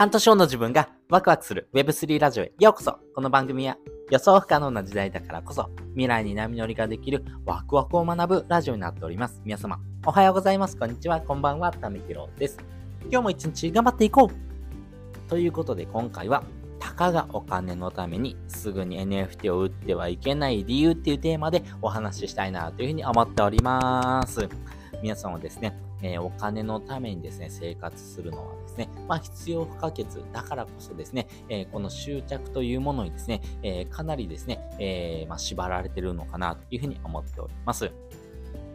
半年後の自分がワクワクする Web3 ラジオへようこそこの番組は予想不可能な時代だからこそ未来に波乗りができるワクワクを学ぶラジオになっております。皆様、おはようございます。こんにちは。こんばんは。ためきろです。今日も一日頑張っていこうということで今回はたかがお金のためにすぐに NFT を売ってはいけない理由っていうテーマでお話ししたいなというふうに思っております。皆さんはですね、えー、お金のためにですね、生活するのはですね、まあ必要不可欠だからこそですね、えー、この執着というものにですね、えー、かなりですね、えまあ、縛られてるのかなというふうに思っております。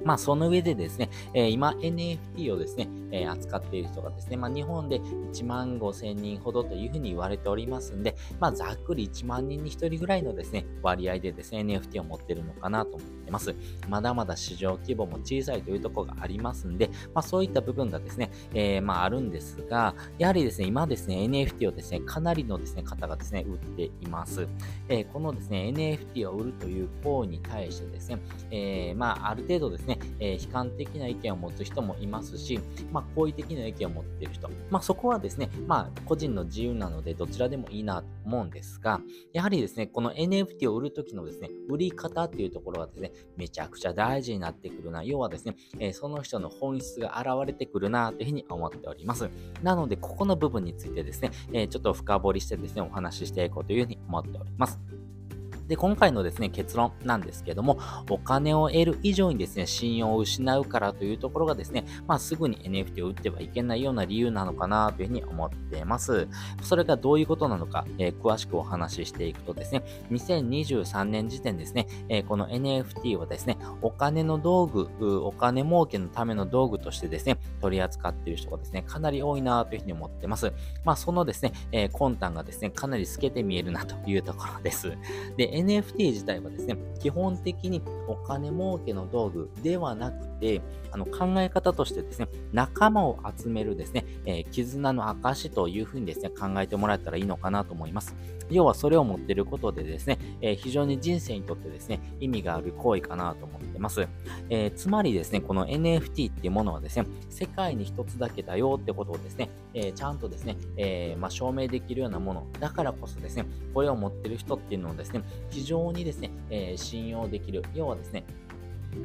まあ、その上でですね、えー、今 NFT をですね、えー、扱っている人がですね、まあ、日本で1万5千人ほどというふうに言われておりますんで、まあ、ざっくり1万人に1人ぐらいのですね、割合でですね、NFT を持ってるのかなと思ってます。まだまだ市場規模も小さいというところがありますんで、まあ、そういった部分がですね、えー、まあ、あるんですが、やはりですね、今ですね、NFT をですね、かなりのですね、方がですね、売っています。えー、このですね、NFT を売るという行為に対してですね、えー、まあ、ある程度ですね、えー、悲観的な意見を持つ人もいますし、まあ、好意的な意見を持っている人、まあ、そこはですね、まあ、個人の自由なので、どちらでもいいなと思うんですが、やはりですね、この NFT を売るときのですね、売り方っていうところがですね、めちゃくちゃ大事になってくるな。要はですね、えー、その人の本質が現れてくるなというふうに思っております。なので、ここの部分についてですね、えー、ちょっと深掘りしてですね、お話ししていこうというふうに思っております。で、今回のですね、結論なんですけども、お金を得る以上にですね、信用を失うからというところがですね、まあ、すぐに NFT を売ってはいけないような理由なのかなというふうに思っています。それがどういうことなのか、えー、詳しくお話ししていくとですね、2023年時点ですね、えー、この NFT はですね、お金の道具、お金儲けのための道具としてですね、取り扱っている人がですね、かなり多いなというふうに思ってます。まあ、そのですね、えー、魂胆がですね、かなり透けて見えるなというところです。で、NFT 自体はですね、基本的にお金儲けの道具ではなくて、あの考え方としてですね、仲間を集めるですね、えー、絆の証というふうにですね、考えてもらえたらいいのかなと思います。要はそれを持ってることでですね、えー、非常に人生にとってですね、意味がある行為かなと思ってます。えー、つまりですね、この NFT っていうものはですね、世界に一つだけだよってことをですね、えちゃんとですね、えまあ、証明できるようなものだからこそですね、これを持ってる人っていうのをですね、非常にですね、え信用できる。要はですね、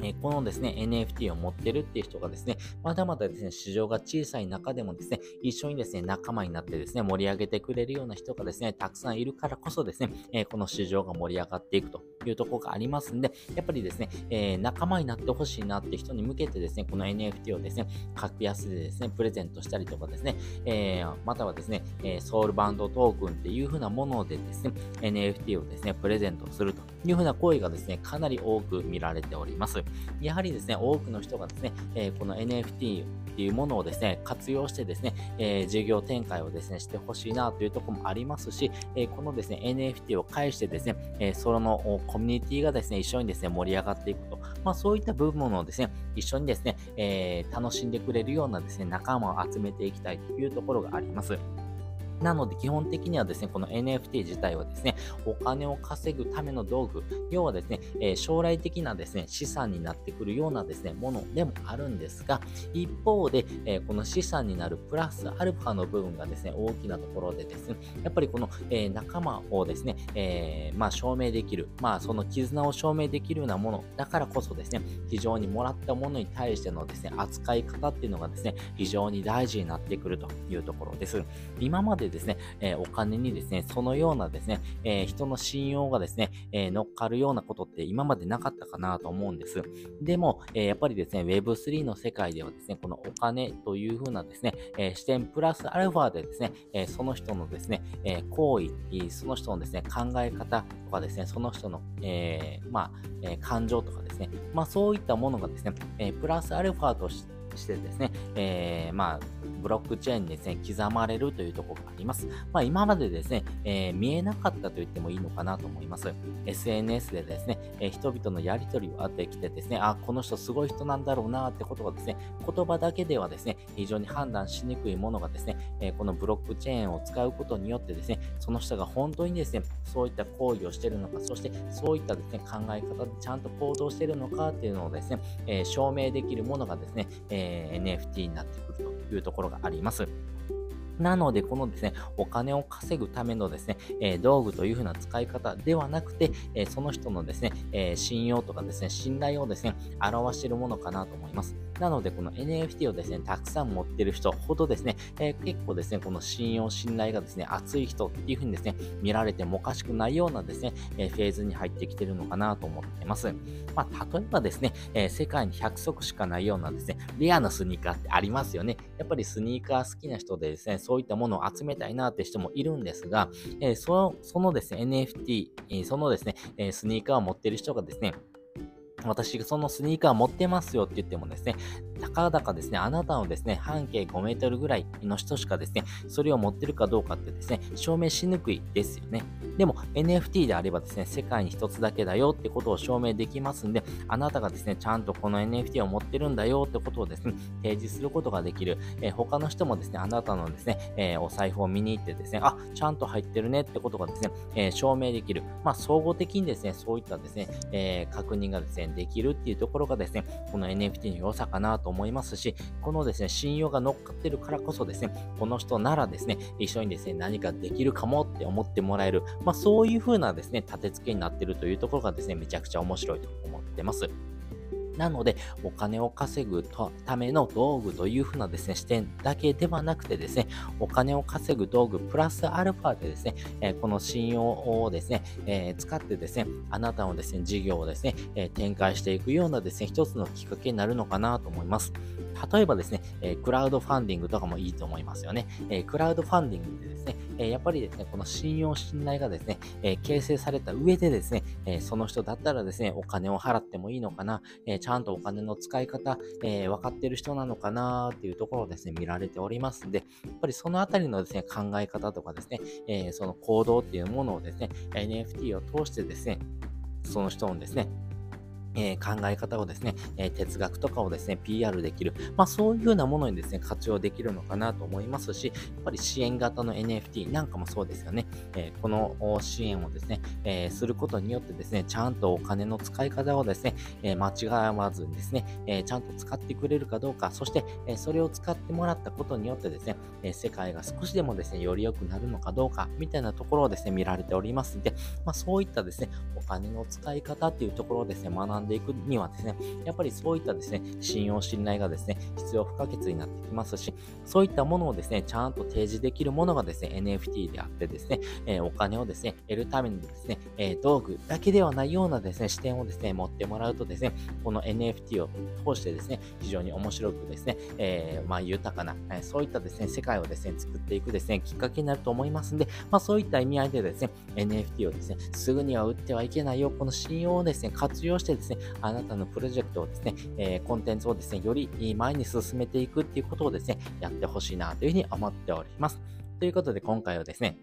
えこのですね、NFT を持ってるっていう人がですね、まだまだですね、市場が小さい中でもですね、一緒にですね、仲間になってですね、盛り上げてくれるような人がですね、たくさんいるからこそですね、えこの市場が盛り上がっていくというところがありますんで、やっぱりですね、え仲間になってほしいなって人に向けてですね、この NFT をですね、格安でですね、プレゼントしたりとかですね、えまたはですね、えソウルバンドトークンっていう風なものでですね、NFT をですね、プレゼントするという風な行為がですね、かなり多く見られております。。やはりですね、多くの人がですね、え、この NFT っていうものをですね、活用してですね、えー、事業展開をですね、してほしいなというところもありますし、えー、このですね、NFT を介してですね、えー、そのコミュニティがですね、一緒にですね、盛り上がっていくと。まあそういった部分をですね、一緒にですね、え、楽しんでくれるようなですね、仲間を集めていきたいというところがあります。なので基本的にはですね、この NFT 自体はですね、お金を稼ぐための道具、要はですね、え、将来的なですね、資産になってくるようなですね、ものでもあるんですが、一方で、え、この資産になるプラスアルファの部分がですね、大きなところでですね、やっぱりこの、え、仲間をですね、えまあ証明できる、まあその絆を証明できるようなものだからこそですね、非常にもらったものに対してのですね、扱い方っていうのがですね、非常に大事になってくるというところです。今までですね、えー、お金にですね、そのようなですね、えー、人の信用がですね、えー、乗っかるようなことって今までなかったかなと思うんです。でも、えやっぱりですね、Web3 の世界ではですね、このお金という風なですね、え視点プラスアルファでですね、えその人のですね、え行為、その人のですね、考え方とかですね、その人の、えまあ、え感情とかですね、まあそういったものがですね、えプラスアルファとしてしてですね、えー、まあ、ブロックチェーンにですね、刻まれるというところがあります。まあ、今までですね、えー、見えなかったと言ってもいいのかなと思います。SNS でですね、えー、人々のやりとりをあってきてですね、あ、この人すごい人なんだろうなってことがですね、言葉だけではですね、非常に判断しにくいものがですね、えこのブロックチェーンを使うことによってですね、その人が本当にですね、そういった行為をしているのか、そしてそういったですね、考え方でちゃんと行動しているのかっていうのをですね、え証明できるものがですね、えー、NFT になってくるというところがあります。なので、このですね、お金を稼ぐためのですね、えー、道具というふうな使い方ではなくて、えー、その人のですね、えー、信用とかですね、信頼をですね、表しているものかなと思います。なので、この NFT をですね、たくさん持ってる人ほどですね、え結構ですね、この信用、信頼がですね、厚い人っていうふうにですね、見られてもおかしくないようなですね、えフェーズに入ってきてるのかなと思ってます。まあ、例えばですね、え世界に100足しかないようなですね、レアなスニーカーってありますよね。やっぱりスニーカー好きな人でですね、そういったものを集めたいなって人もいるんですが、え、そのそのですね、NFT、えー、そのですね、え、スニーカーを持ってる人がですね、私がそのスニーカー持ってますよって言ってもですね、たかだかですね、あなたのですね、半径5メートルぐらいの人しかですね、それを持ってるかどうかってですね、証明しにくいですよね。でも NFT であればですね、世界に一つだけだよってことを証明できますんで、あなたがですね、ちゃんとこの NFT を持ってるんだよってことをですね、提示することができる。えー、他の人もですね、あなたのですね、えー、お財布を見に行ってですね、あ、ちゃんと入ってるねってことがですね、えー、証明できる。まあ、総合的にですね、そういったですね、え確認がですね、できるっていうところがですね、この NFT の良さかなと思いますし、このですね、信用が乗っかってるからこそですね、この人ならですね、一緒にですね、何かできるかもって思ってもらえる。まあ、そういう風なですね、立て付けになってるというところがですね、めちゃくちゃ面白いと思ってます。なので、お金を稼ぐための道具というふうなですね、視点だけではなくてですね、お金を稼ぐ道具プラスアルファでですね、え、この信用をですね、え、使ってですね、あなたのですね、事業をですね、え、展開していくようなですね、一つのきっかけになるのかなと思います。例えばですね、えクラウドファンディングとかもいいと思いますよね。えクラウドファンディングでですね、えやっぱりですね、この信用信頼がですね、え形成された上でですね、えその人だったらですね、お金を払ってもいいのかな、えちゃんとお金の使い方、え分かってる人なのかなっていうところをですね、見られておりますんで、やっぱりそのあたりのですね、考え方とかですね、えその行動っていうものをですね、NFT を通してですね、その人のですね、えー、考え方をですね、えー、哲学とかをですね、PR できる。まあそういうようなものにですね、活用できるのかなと思いますし、やっぱり支援型の NFT なんかもそうですよね。えー、この支援をですね、えすることによってですね、ちゃんとお金の使い方をですね、え間違わずにですね、えちゃんと使ってくれるかどうか、そして、えそれを使ってもらったことによってですね、え世界が少しでもですね、より良くなるのかどうか、みたいなところをですね、見られておりますので、まあそういったですね、お金の使い方っていうところをですね、学んでいくにはですね、やっぱりそういったですね、信用、信頼がですね、必要不可欠になってきますし、そういったものをですね、ちゃんと提示できるものがですね、NFT であってですね、えー、お金をですね、得るためにですね、えー、道具だけではないようなですね、視点をですね、持ってもらうとですね、この NFT を通してですね、非常に面白くですね、えー、まあ豊かな、えそういったですね、世界をですね、作っていくですね、きっかけになると思いますんで、まあそういった意味合いでですね、NFT をですね、すぐには売ってはいけないよ、この信用をですね、活用してですね、ねあなたのプロジェクトをですね、えー、コンテンツをですね、より前に進めていくっていうことをですね、やってほしいなというふうに思っております。ということで今回はですね、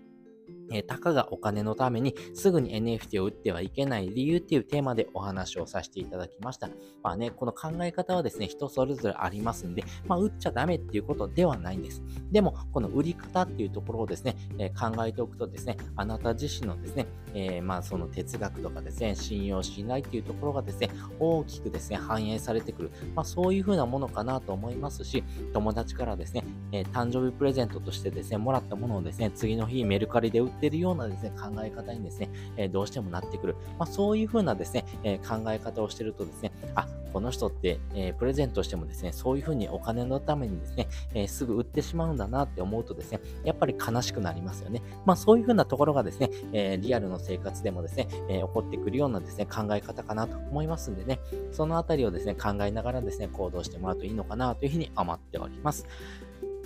えー、たかがお金のためにすぐに NFT を売ってはいけない理由っていうテーマでお話をさせていただきました。まあね、この考え方はですね、人それぞれありますんで、まあ、売っちゃダメっていうことではないんです。でも、この売り方っていうところをですね、えー、考えておくとですね、あなた自身のですね、えー、まあその哲学とかですね、信用しないっていうところがですね、大きくですね、反映されてくる。まあそういうふうなものかなと思いますし、友達からですね、え誕生日プレゼントとしてですね、もらったものをですね、次の日メルカリで売ってるようなですね、考え方にですね、え、どうしてもなってくる。まあ、そういう風なですね、え、考え方をしてるとですね、あ、この人って、え、プレゼントしてもですね、そういう風にお金のためにですね、えすぐ売ってしまうんだなって思うとですね、やっぱり悲しくなりますよね。まあそういう風なところがですね、えリアルの生活でもですね、え起こってくるようなですね、考え方かなと思いますんでね、そのあたりをですね、考えながらですね、行動してもらうといいのかなというふうに思っております。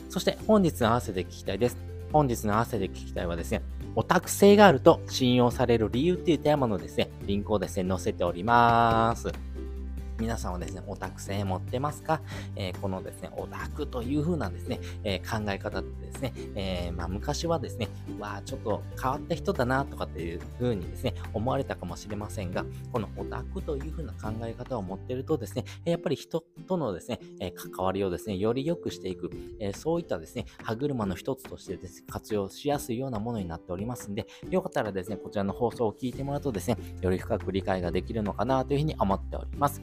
そして本日の合わせて聞きたいです。本日の汗で聞きたいはですね、オタク性があると信用される理由っていうテーマのですね、リンクをですね、載せております。皆さんはですね、オタク性持ってますか、えー、このですね、オタクという風なですね、えー、考え方ってですね、えー、まあ、昔はですね、わあ、ちょっと変わった人だなとかっていう風にですね、思われたかもしれませんが、このオタクという風な考え方を持ってるとですね、やっぱり人とのですね、え関わりをですね、より良くしていく、えそういったですね、歯車の一つとしてです、ね、活用しやすいようなものになっておりますんで、よかったらですね、こちらの放送を聞いてもらうとですね、より深く理解ができるのかなというふうに思っております。